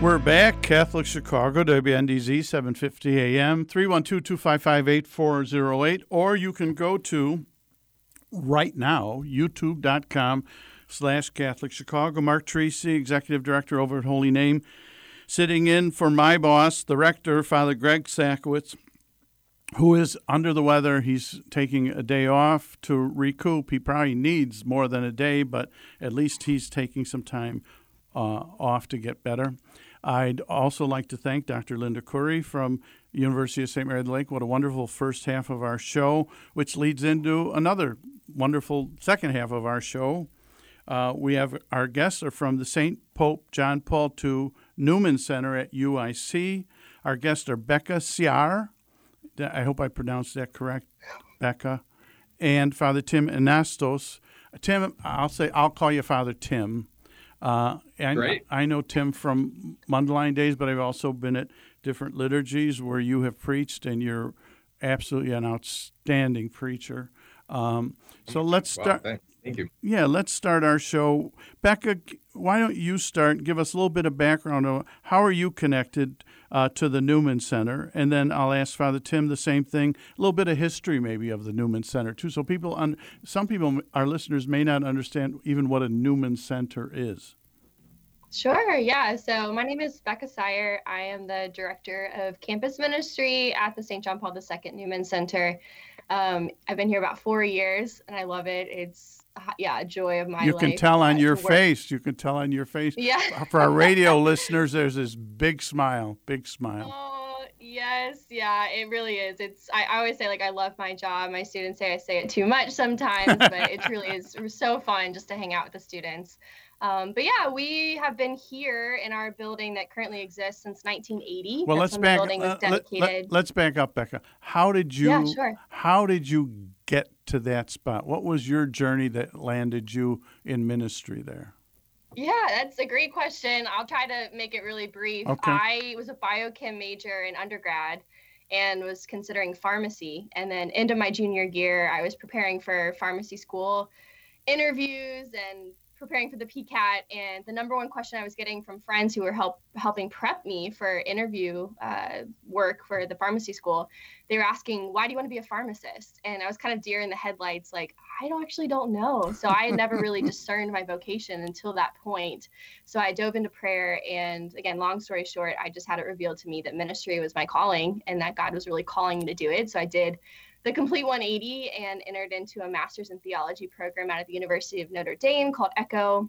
We're back, Catholic Chicago, WNDZ, 750 AM, 312-255-8408, or you can go to right now, youtube.com slash Catholic Chicago. Mark Teresi, Executive Director over at Holy Name, sitting in for my boss, the rector, Father Greg Sakowicz, who is under the weather. He's taking a day off to recoup. He probably needs more than a day, but at least he's taking some time uh, off to get better. I'd also like to thank Dr. Linda Curry from University of St. Mary the Lake. What a wonderful first half of our show, which leads into another wonderful second half of our show. Uh, we have our guests are from the St. Pope John Paul II Newman Center at UIC. Our guests are Becca Ciar. I hope I pronounced that correct, Becca, and Father Tim Anastos. Tim, I'll say I'll call you Father Tim. Uh, I. I know Tim from Mundelein days, but I've also been at different liturgies where you have preached, and you're absolutely an outstanding preacher. Um, so let's start. thank, thank you. Yeah, let's start our show. Becca, why don't you start? Give us a little bit of background on how are you connected uh, to the Newman Center, and then I'll ask Father Tim the same thing. A little bit of history, maybe, of the Newman Center too, so people, un- some people, our listeners may not understand even what a Newman Center is. Sure, yeah. So my name is Becca Sire. I am the director of campus ministry at the St. John Paul II Newman Center. Um, I've been here about four years and I love it. It's, uh, yeah, a joy of my you life. can tell on uh, your work- face. You can tell on your face. Yeah. For our radio listeners, there's this big smile, big smile. Oh, yes. Yeah, it really is. It's, I, I always say, like, I love my job. My students say I say it too much sometimes, but it truly is so fun just to hang out with the students. Um, but yeah, we have been here in our building that currently exists since 1980. Well, That's let's back. The building was uh, let, dedicated. us back up, Becca. How did you? Yeah, sure. How did you get to that spot? What was your journey that landed you in ministry there? Yeah, that's a great question. I'll try to make it really brief. Okay. I was a biochem major in undergrad and was considering pharmacy. And then into my junior year, I was preparing for pharmacy school interviews and preparing for the PCAT. And the number one question I was getting from friends who were help helping prep me for interview uh, work for the pharmacy school, they were asking, "Why do you want to be a pharmacist?" And I was kind of deer in the headlights, like I don't actually don't know. So I had never really discerned my vocation until that point. So I dove into prayer, and again, long story short, I just had it revealed to me that ministry was my calling, and that God was really calling me to do it. So I did the complete 180 and entered into a master's in theology program out of the University of Notre Dame called ECHO,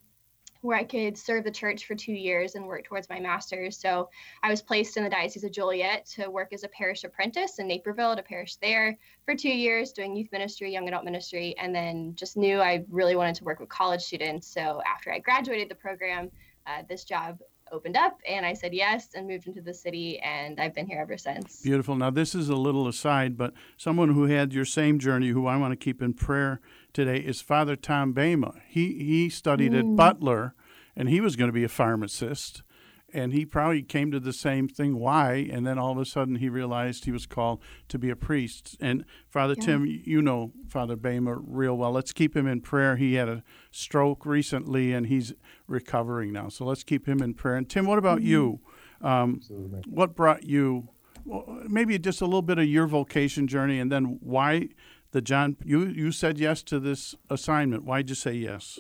where I could serve the church for two years and work towards my master's. So I was placed in the Diocese of Joliet to work as a parish apprentice in Naperville to parish there for two years, doing youth ministry, young adult ministry, and then just knew I really wanted to work with college students. So after I graduated the program, uh, this job opened up and I said yes and moved into the city and I've been here ever since. Beautiful. Now, this is a little aside, but someone who had your same journey, who I want to keep in prayer today, is Father Tom Baima. He he studied at mm. Butler, and he was going to be a pharmacist, and he probably came to the same thing. Why? And then all of a sudden, he realized he was called to be a priest. And Father Tim, you know Father Baima real well. Let's keep him in prayer. He had a stroke recently, and he's recovering now. So let's keep him in prayer. And Tim, what about you? Um, what brought you? Well, maybe just a little bit of your vocation journey, and then why the John. You you said yes to this assignment. Why'd you say yes?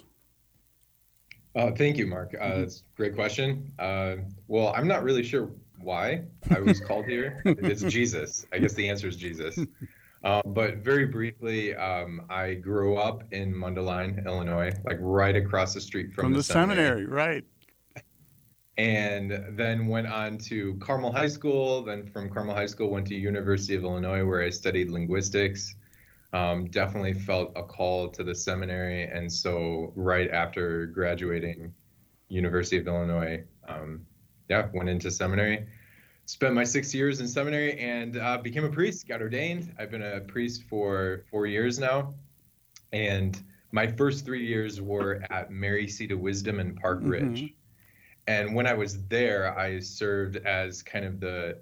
Uh, thank you, Mark. Uh, that's a great question. Uh, well, I'm not really sure why I was called here. It's Jesus. I guess the answer is Jesus. Uh, but very briefly, um, I grew up in Mundelein, Illinois, like right across the street from, from the, the seminary, right? and then went on to Carmel High School. Then from Carmel High School, went to University of Illinois, where I studied linguistics. Um, definitely felt a call to the seminary, and so right after graduating University of Illinois, um, yeah, went into seminary. Spent my six years in seminary and uh, became a priest. Got ordained. I've been a priest for four years now, and my first three years were at Mary Seat of Wisdom in Park Ridge. Mhm. And when I was there, I served as kind of the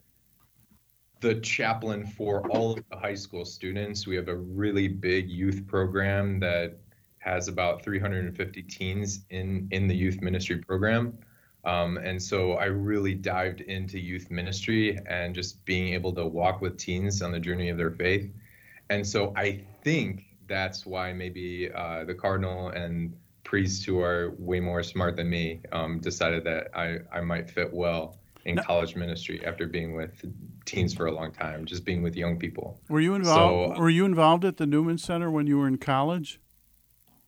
the chaplain for all of the high school students. We have a really big youth program that has about 350 teens in in the youth ministry program. Um, and so I really dived into youth ministry and just being able to walk with teens on the journey of their faith. And so I think that's why maybe uh, the cardinal and priests who are way more smart than me um, decided that I, I might fit well in No. college ministry after being with teens for a long time, just being with young people. Were you involved? So- were you involved at the Newman Center when you were in college?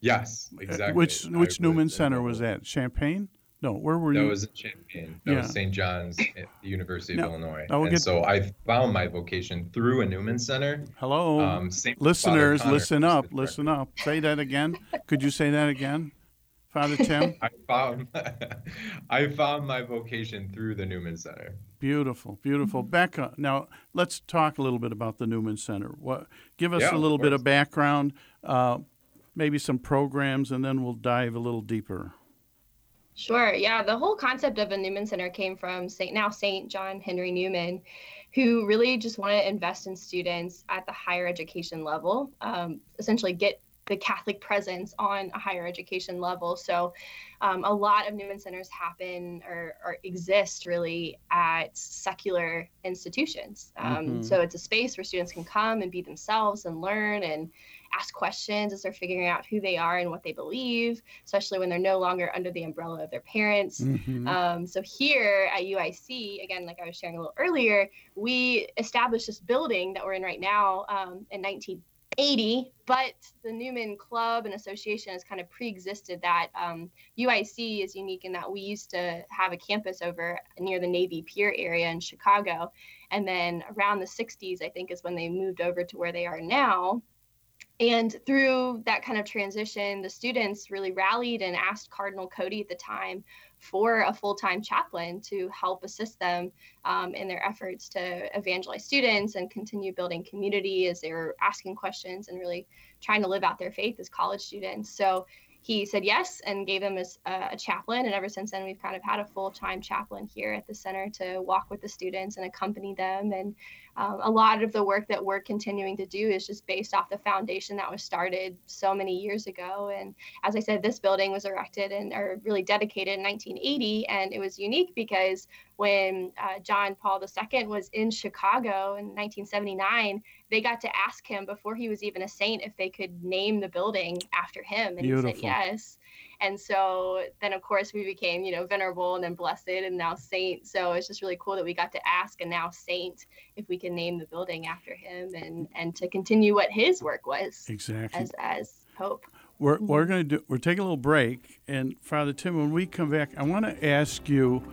Yes, Uh, exactly. Which I which Newman was Center was that? Champaign? No, where were That you? That was in Champaign. That Yeah. was St. John's at the University of Now- Illinois. now we'll and so I found my vocation through a Newman Center. Hello, Um, listeners, listen up, listen up. Say that again. Could you say that again, Father Tim? I found I found my vocation through the Newman Center. Beautiful, beautiful. Becca, now let's talk a little bit about the Newman Center. What? Give us Yeah, a of little bit of background, uh, maybe some programs, and then we'll dive a little deeper. Sure. Yeah. The whole concept of a Newman Center came from St. now St. John Henry Newman, who really just wanted to invest in students at the higher education level, um, essentially get the Catholic presence on a higher education level. So, um, a lot of Newman centers happen or, or exist really at secular institutions. Um, mm-hmm. So, it's a space where students can come and be themselves and learn and ask questions as they're figuring out who they are and what they believe, especially when they're no longer under the umbrella of their parents. Mm-hmm. Um, so, here at UIC, again, like I was sharing a little earlier, we established this building that we're in right now um, in 19. 19- 80, but the Newman Club and Association has kind of pre-existed that. Um, UIC is unique in that we used to have a campus over near the Navy Pier area in Chicago, and then around the 60s, I think, is when they moved over to where they are now. And through that kind of transition, the students really rallied and asked Cardinal Cody at the time for a full time chaplain to help assist them um, in their efforts to evangelize students and continue building community as they were asking questions and really trying to live out their faith as college students. So he said yes and gave them a, a chaplain. And ever since then, we've kind of had a full time chaplain here at the center to walk with the students and accompany them. And um, a lot of the work that we're continuing to do is just based off the foundation that was started so many years ago. And as I said, this building was erected and or really dedicated in 1980, and it was unique because when uh, John Paul II was in Chicago in 1979, they got to ask him before he was even a saint if they could name the building after him, and he said yes. And so then, of course, we became, you know, venerable and then blessed and now saint. So it's just really cool that we got to ask a now saint if we can name the building after him and and to continue what his work was Exactly. as as pope. We're, mm-hmm. we're going to do. We're taking a little break, and Father Tim, when we come back, I want to ask you,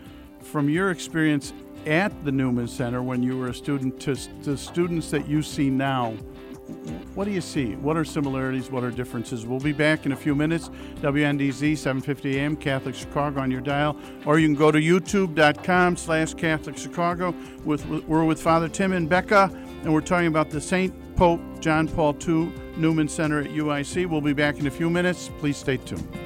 from your experience at the Newman Center when you were a student to the students that you see now, what do you see? What are similarities? What are differences? We'll be back in a few minutes. WNDZ 750 AM Catholic Chicago on your dial, or you can go to YouTube.com/slash Catholic Chicago. With we're with Father Tim and Becca, and we're talking about the Saint Pope John Paul II Newman Center at UIC. We'll be back in a few minutes. Please stay tuned.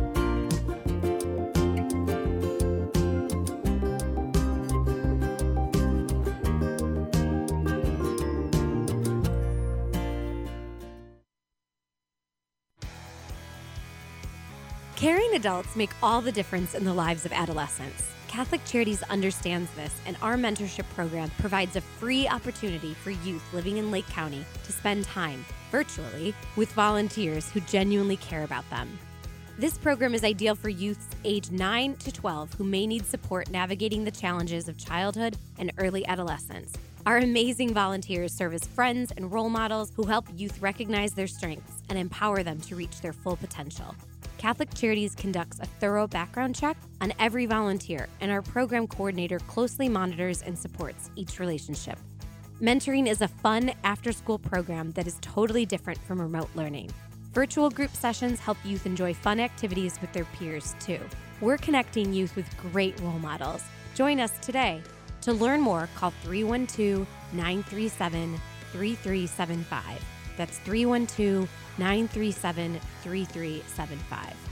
Adults make all the difference in the lives of adolescents. Catholic Charities understands this, and our mentorship program provides a free opportunity for youth living in Lake County to spend time, virtually, with volunteers who genuinely care about them. This program is ideal for youths age 9 to 12 who may need support navigating the challenges of childhood and early adolescence. Our amazing volunteers serve as friends and role models who help youth recognize their strengths and empower them to reach their full potential. Catholic Charities conducts a thorough background check on every volunteer, and our program coordinator closely monitors and supports each relationship. Mentoring is a fun after school program that is totally different from remote learning. Virtual group sessions help youth enjoy fun activities with their peers, too. We're connecting youth with great role models. Join us today. To learn more, call 312 937 3375. That's 312 937 3375.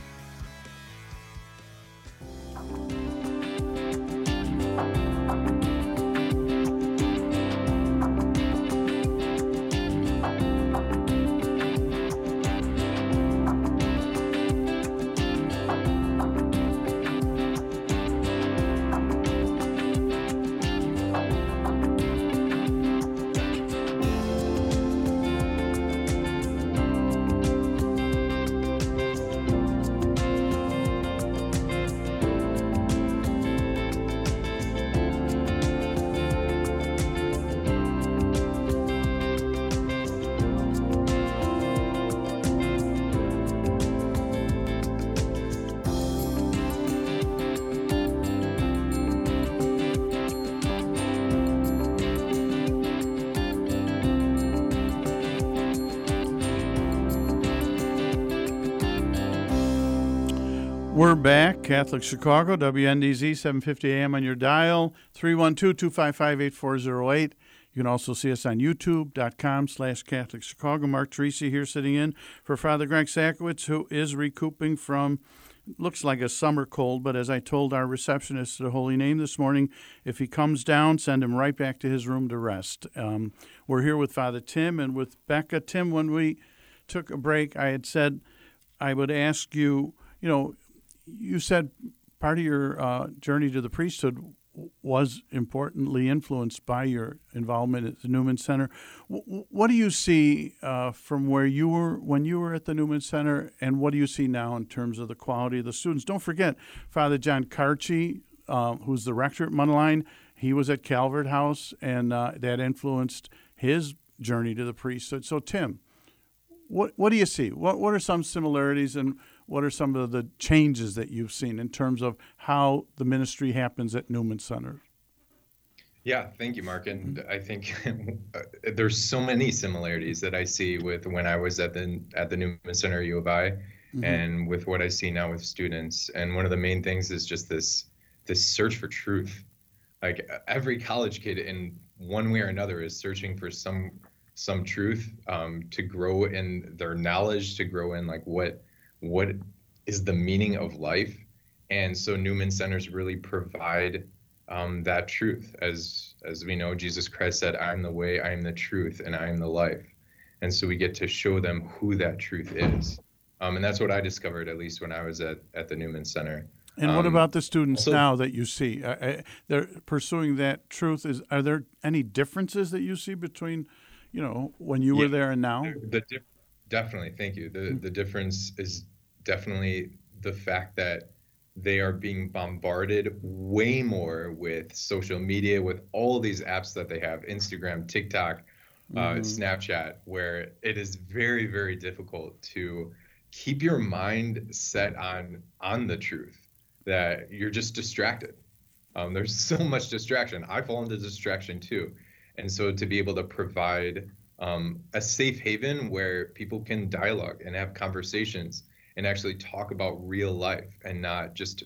We're back. Catholic Chicago, WNDZ, 750 AM on your dial, 312-255-8408. You can also see us on youtube.com slash Catholic Chicago. Mark Teresi here sitting in for Father Greg Sakowicz, who is recouping from, looks like a summer cold, but as I told our receptionist at the Holy Name this morning, if he comes down, send him right back to his room to rest. Um, we're here with Father Tim and with Becca. Tim, when we took a break, I had said I would ask you, you know, you said part of your uh, journey to the priesthood was importantly influenced by your involvement at the Newman Center. W- what do you see uh, from where you were when you were at the Newman Center, and what do you see now in terms of the quality of the students? Don't forget, Father John Kartje, uh, who's the rector at Mundelein, he was at Calvert House, and uh, that influenced his journey to the priesthood. So, Tim, what what do you see? What what are some similarities and what are some of the changes that you've seen in terms of how the ministry happens at Newman Center? Yeah, thank you, Mark. And I think there's so many similarities that I see with when I was at the at the Newman Center U of I, mm-hmm. and with what I see now with students. And one of the main things is just this this search for truth. Like every college kid, in one way or another, is searching for some some truth um, to grow in their knowledge, to grow in like what what is the meaning of life. And so Newman Centers really provide um, that truth. As as we know, Jesus Christ said, "I am the way, I am the truth, and I am the life." And so we get to show them who that truth is. Um, and that's what I discovered, at least when I was at, at the Newman Center. And what um, about the students so, now that you see? Uh, uh, they're pursuing that truth. Is are there any differences that you see between, you know, when you yeah, were there and now? The, definitely, thank you. The mm-hmm. the difference is definitely the fact that they are being bombarded way more with social media, with all these apps that they have Instagram, TikTok, uh, mm-hmm. Snapchat, where it is very, very difficult to keep your mind set on on the truth that you're just distracted um, there's so much distraction i fall into distraction too and so to be able to provide um, a safe haven where people can dialogue and have conversations and actually talk about real life and not just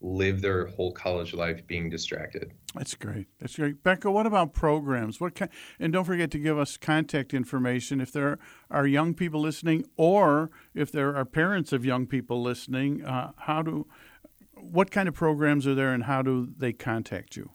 live their whole college life being distracted. That's great. That's great. Becca, what about programs? What kind, and don't forget to give us contact information if there are young people listening or if there are parents of young people listening, uh, how do what kind of programs are there and how do they contact you?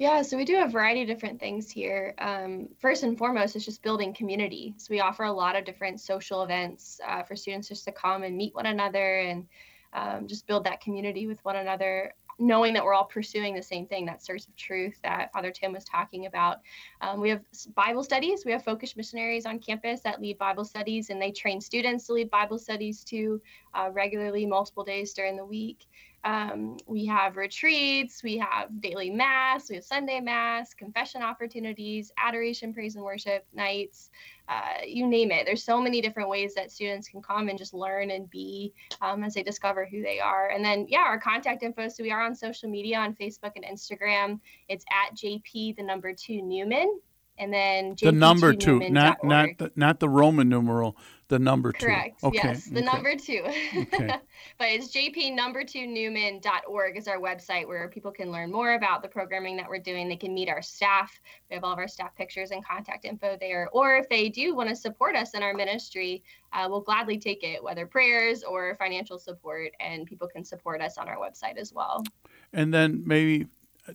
Yeah, so we do a variety of different things here. Um, first and foremost, it's just building community. So we offer a lot of different social events uh, for students just to come and meet one another and um, just build that community with one another knowing that we're all pursuing the same thing that source of truth that father tim was talking about um, we have bible studies we have focused missionaries on campus that lead bible studies and they train students to lead bible studies too uh, regularly multiple days during the week um, we have retreats, we have daily mass, we have Sunday mass, confession opportunities, adoration, praise, and worship nights, uh, you name it. There's so many different ways that students can come and just learn and be um, as they discover who they are. And then, yeah, our contact info. So we are on social media on Facebook and Instagram. It's at JP, the number two Newman. And then JP the number two, not not the, not the Roman numeral, the number two. Correct. Okay. Yes, the okay. number two. Okay. but it's jp number two newman.org is our website where people can learn more about the programming that we're doing. They can meet our staff. We have all of our staff pictures and contact info there. Or if they do want to support us in our ministry, uh, we'll gladly take it, whether prayers or financial support, and people can support us on our website as well. And then maybe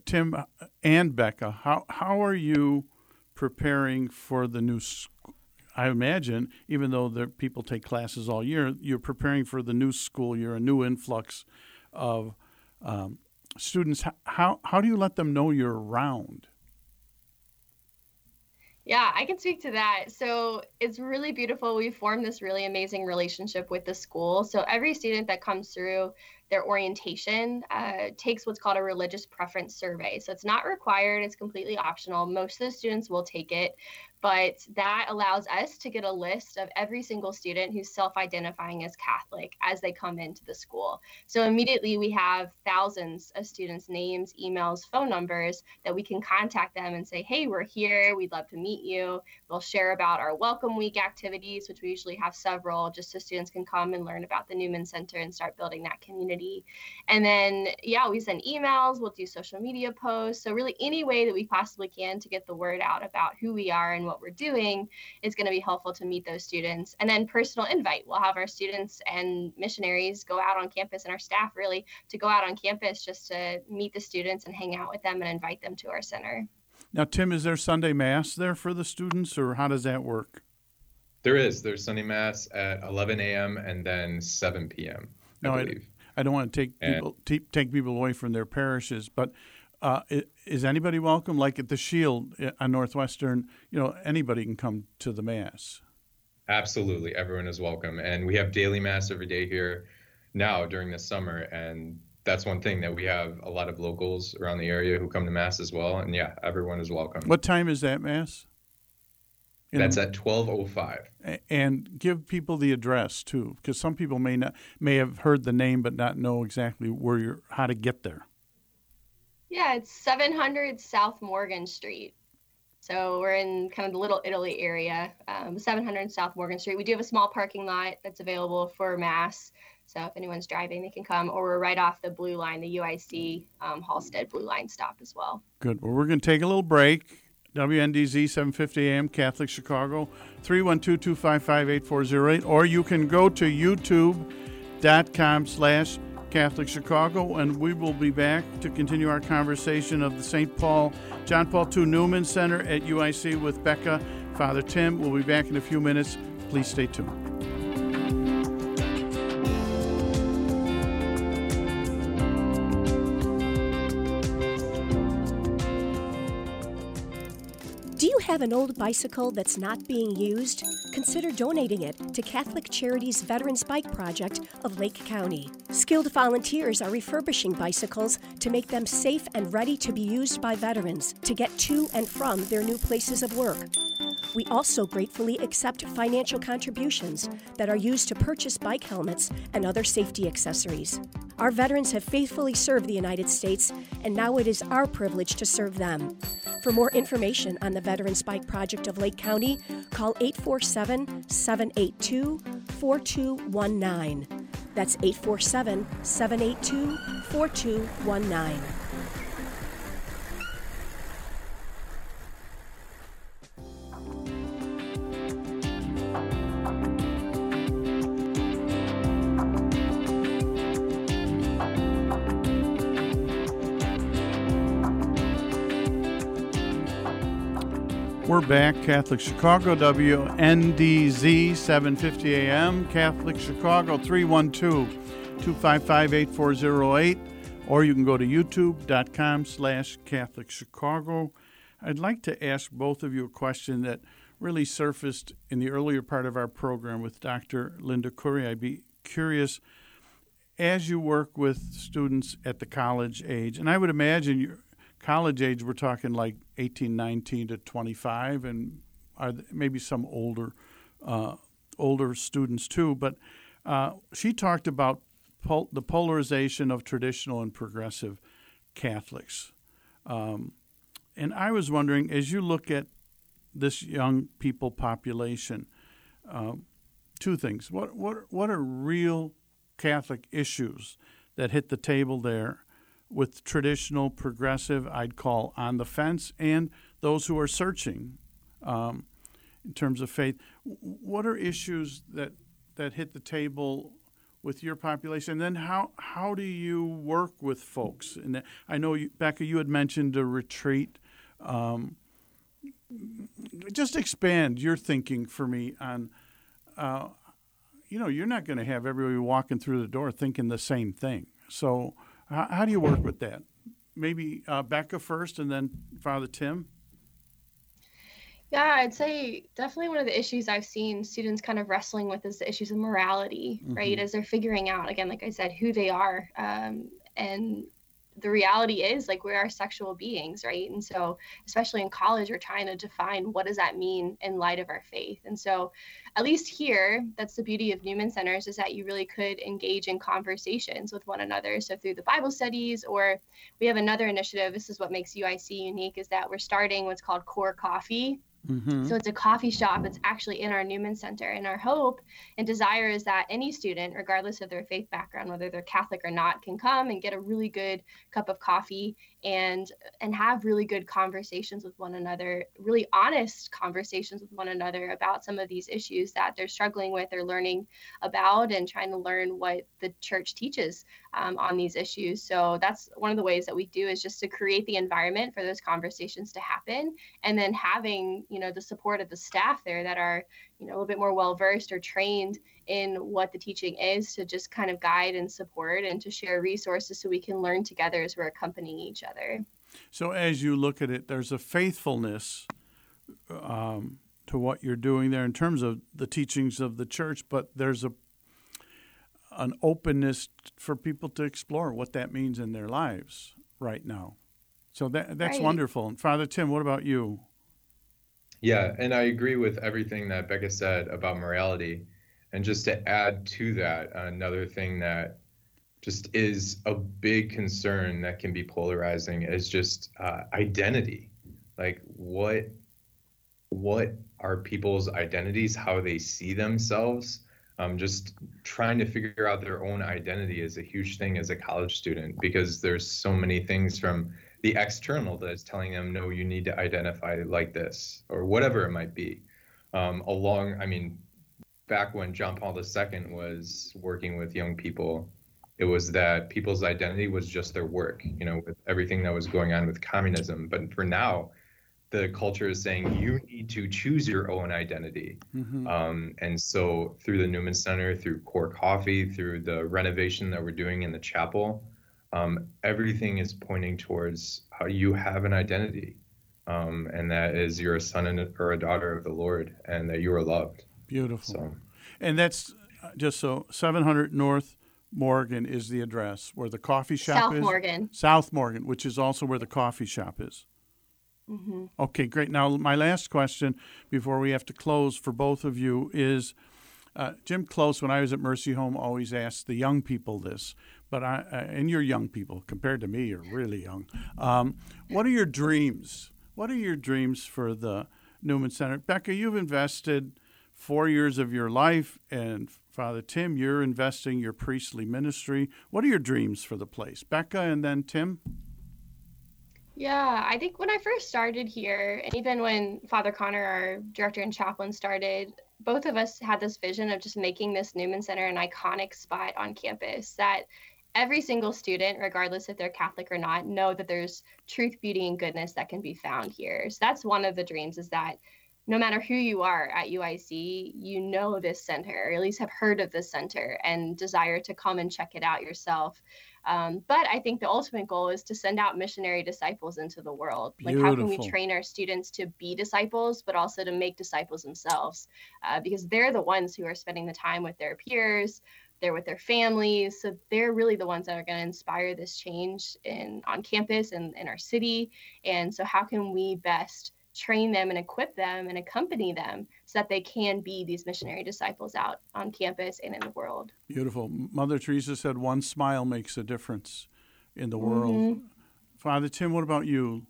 Tim and Becca, how how are you preparing for the new school? I imagine, even though the people take classes all year, you're preparing for the new school year, a new influx of um, students. How how do you let them know you're around? Yeah, I can speak to that. So it's really beautiful. We formed this really amazing relationship with the school. So every student that comes through their orientation uh, takes what's called a religious preference survey. So it's not required, it's completely optional. Most of the students will take it but that allows us to get a list of every single student who's self-identifying as catholic as they come into the school so immediately we have thousands of students names emails phone numbers that we can contact them and say hey we're here we'd love to meet you we'll share about our welcome week activities which we usually have several just so students can come and learn about the newman center and start building that community and then yeah we send emails we'll do social media posts so really any way that we possibly can to get the word out about who we are and what what we're doing is going to be helpful to meet those students. And then personal invite. We'll have our students and missionaries go out on campus and our staff really to go out on campus just to meet the students and hang out with them and invite them to our center. Now, Tim, is there Sunday Mass there for the students or how does that work? There is. There's Sunday Mass at 11 a.m. and then 7 p.m. I no, believe. I, don't want to take people take people away from their parishes, but uh, is anybody welcome? Like at the Sheil uh, on Northwestern, you know, anybody can come to the Mass. Absolutely. Everyone is welcome. And we have daily Mass every day here now during the summer. And that's one thing that we have a lot of locals around the area who come to Mass as well. And yeah, everyone is welcome. What time is that Mass? In that's at 1205 and give people the address too because some people may not may have heard the name but not know exactly where you're how to get there yeah, it's 700 South Morgan Street. So we're in kind of the Little Italy area, um, 700 South Morgan Street. We do have a small parking lot that's available for mass. So if anyone's driving, they can come, or we're right off the blue line, the UIC um, Halsted Blue Line stop as well. Good. Well, we're going to take a little break. WNDZ 750 AM Catholic Chicago 312-255-8408 or you can go to youtube.com slash Catholic Chicago, and we will be back to continue our conversation of the St. Paul, John Paul II Newman Center at UIC with Becca, Father Tim. We'll be back in a few minutes. Please stay tuned. Do you have an old bicycle that's not being used? Consider donating it to Catholic Charities Veterans Bike Project of Lake County. Skilled volunteers are refurbishing bicycles to make them safe and ready to be used by veterans to get to and from their new places of work. We also gratefully accept financial contributions that are used to purchase bike helmets and other safety accessories. Our veterans have faithfully served the United States, and now it is our privilege to serve them. For more information on the Veterans Bike Project of Lake County, call 847 782 4219. That's 847 782 4219. We're back, Catholic Chicago, WNDZ, 750 AM, Catholic Chicago, 312 255 8408, or you can go to youtube.com slash Catholic Chicago. I'd like to ask both of you a question that really surfaced in the earlier part of our program with Dr. Linda Curry. I'd be curious, as you work with students at the college age, and I would imagine you're college age, we're talking like 18, 19 to 25, and are maybe some older uh, older students too. But uh, she talked about pol- the polarization of traditional and progressive Catholics. Um, and I was wondering, as you look at this young people population, uh, two things. What, what, what are real Catholic issues that hit the table there with traditional progressive, I'd call on the fence, and those who are searching um, in terms of faith. What are issues that that hit the table with your population? And then how how do you work with folks? And I know you, Becca, you had mentioned a retreat. Um, just expand your thinking for me on. Uh, you know, you're not going to have everybody walking through the door thinking the same thing. So, how, how do you work with that? Maybe uh, Becca first, and then Father Tim. Yeah, I'd say definitely one of the issues I've seen students kind of wrestling with is the issues of morality, mm-hmm. right? As they're figuring out, again, like I said, who they are. Um, and the reality is like we are sexual beings right? And so especially in college we're trying to define what does that mean in light of our faith. And so at least here that's the beauty of newman centers is that you really could engage in conversations with one another. So through the bible studies or we have another initiative this is what makes uic unique is that we're starting what's called core coffee Mm-hmm. So it's a coffee shop. It's actually in our Newman Center. And our hope and desire is that any student, regardless of their faith background, whether they're Catholic or not, can come and get a really good cup of coffee and and have really good conversations with one another, really honest conversations with one another about some of these issues that they're struggling with or learning about and trying to learn what the church teaches um, on these issues. So that's one of the ways that we do is just to create the environment for those conversations to happen and then having you know the support of the staff there that are you know a little bit more well versed or trained in what the teaching is to just kind of guide and support and to share resources so we can learn together as we're accompanying each other. So as you look at it there's a faithfulness um, to what you're doing there in terms of the teachings of the church but there's a an openness for people to explore what that means in their lives right now. So that that's right. wonderful. And father tim what about you yeah, and I agree with everything that Becca said about morality. And just to add to that, another thing that just is a big concern that can be polarizing is just uh, identity. Like what what are people's identities, how they see themselves. Um, just trying to figure out their own identity is a huge thing as a college student because there's so many things from the external that is telling them, no, you need to identify like this or whatever it might be. Um, along, I mean, back when John Paul II was working with young people, it was that people's identity was just their work, you know, with everything that was going on with communism. But for now, the culture is saying you need to choose your own identity. Mm-hmm. Um, and so through the Newman Center, through Core Coffee, through the renovation that we're doing in the chapel, um, everything is pointing towards how you have an identity, um, and that is you're a son and a, or a daughter of the Lord, and that you are loved. Beautiful. So, and that's uh, just so 700 North Morgan is the address where the coffee shop South is. South Morgan. South Morgan, which is also where the coffee shop is. Mm-hmm. Okay, great. Now, my last question before we have to close for both of you is uh, Jim Close, when I was at Mercy Home, always asked the young people this but I, and you're young people compared to me, you're really young. Um, what are your dreams? What are your dreams for the Newman Center? Becca, you've invested four years of your life and Father Tim, you're investing your priestly ministry. What are your dreams for the place? Becca and then Tim? Yeah, I think when I first started here, and even when Father Connor, our director and chaplain, started, both of us had this vision of just making this Newman Center an iconic spot on campus that every single student, regardless if they're Catholic or not, know that there's truth, beauty, and goodness that can be found here. So that's one of the dreams is that no matter who you are at UIC, you know this center, or at least have heard of this center and desire to come and check it out yourself. Um, but I think the ultimate goal is to send out missionary disciples into the world. Beautiful. Like, how can we train our students to be disciples, but also to make disciples themselves? Uh, because they're the ones who are spending the time with their peers, they're with their families. So they're really the ones that are going to inspire this change in on campus and in our city. And so, how can we best train them and equip them and accompany them so that they can be these missionary disciples out on campus and in the world. Beautiful. Mother Teresa said one smile makes a difference in the world. Mm-hmm. Father Tim, what about you?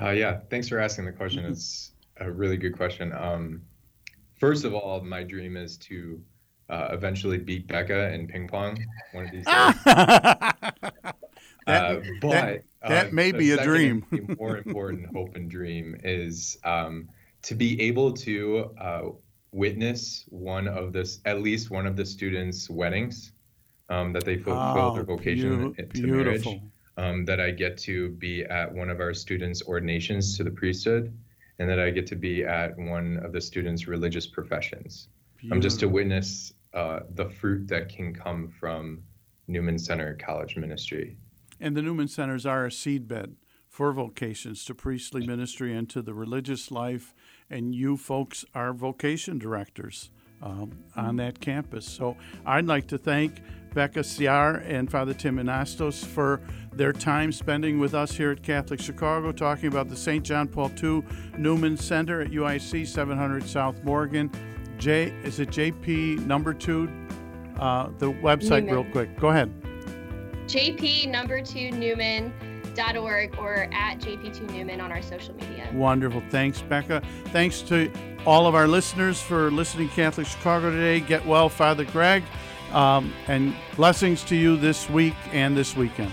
Uh, yeah, thanks for asking the question. Mm-hmm. It's a really good question. Um, first of all, my dream is to uh, eventually beat Becca in ping pong one of these days. That, uh, but that, that uh, may be a dream. more important hope and dream is um, to be able to uh, witness one of this, at least one of the students' weddings, um, that they fulfill oh, their vocation be- to beautiful. marriage. Um, that I get to be at one of our students' ordinations to the priesthood, and that I get to be at one of the students' religious professions. I'm just to witness uh, the fruit that can come from Newman Center College Ministry. And the Newman Centers are a seedbed for vocations to priestly ministry and to the religious life. And you folks are vocation directors um, on that campus. So I'd like to thank Becca Ciar and Father Tim Anastos for their time spending with us here at Catholic Chicago, talking about the St. John Paul II Newman Center at UIC 700 South Morgan. J is it JP number two? Uh, the website, Newman. real quick. Go ahead. JP number two Newman.org or at JP2 Newman on our social media. Wonderful. Thanks, Becca. Thanks to all of our listeners for listening to Catholic Chicago today. Get well, Father Greg. Um, and blessings to you this week and this weekend.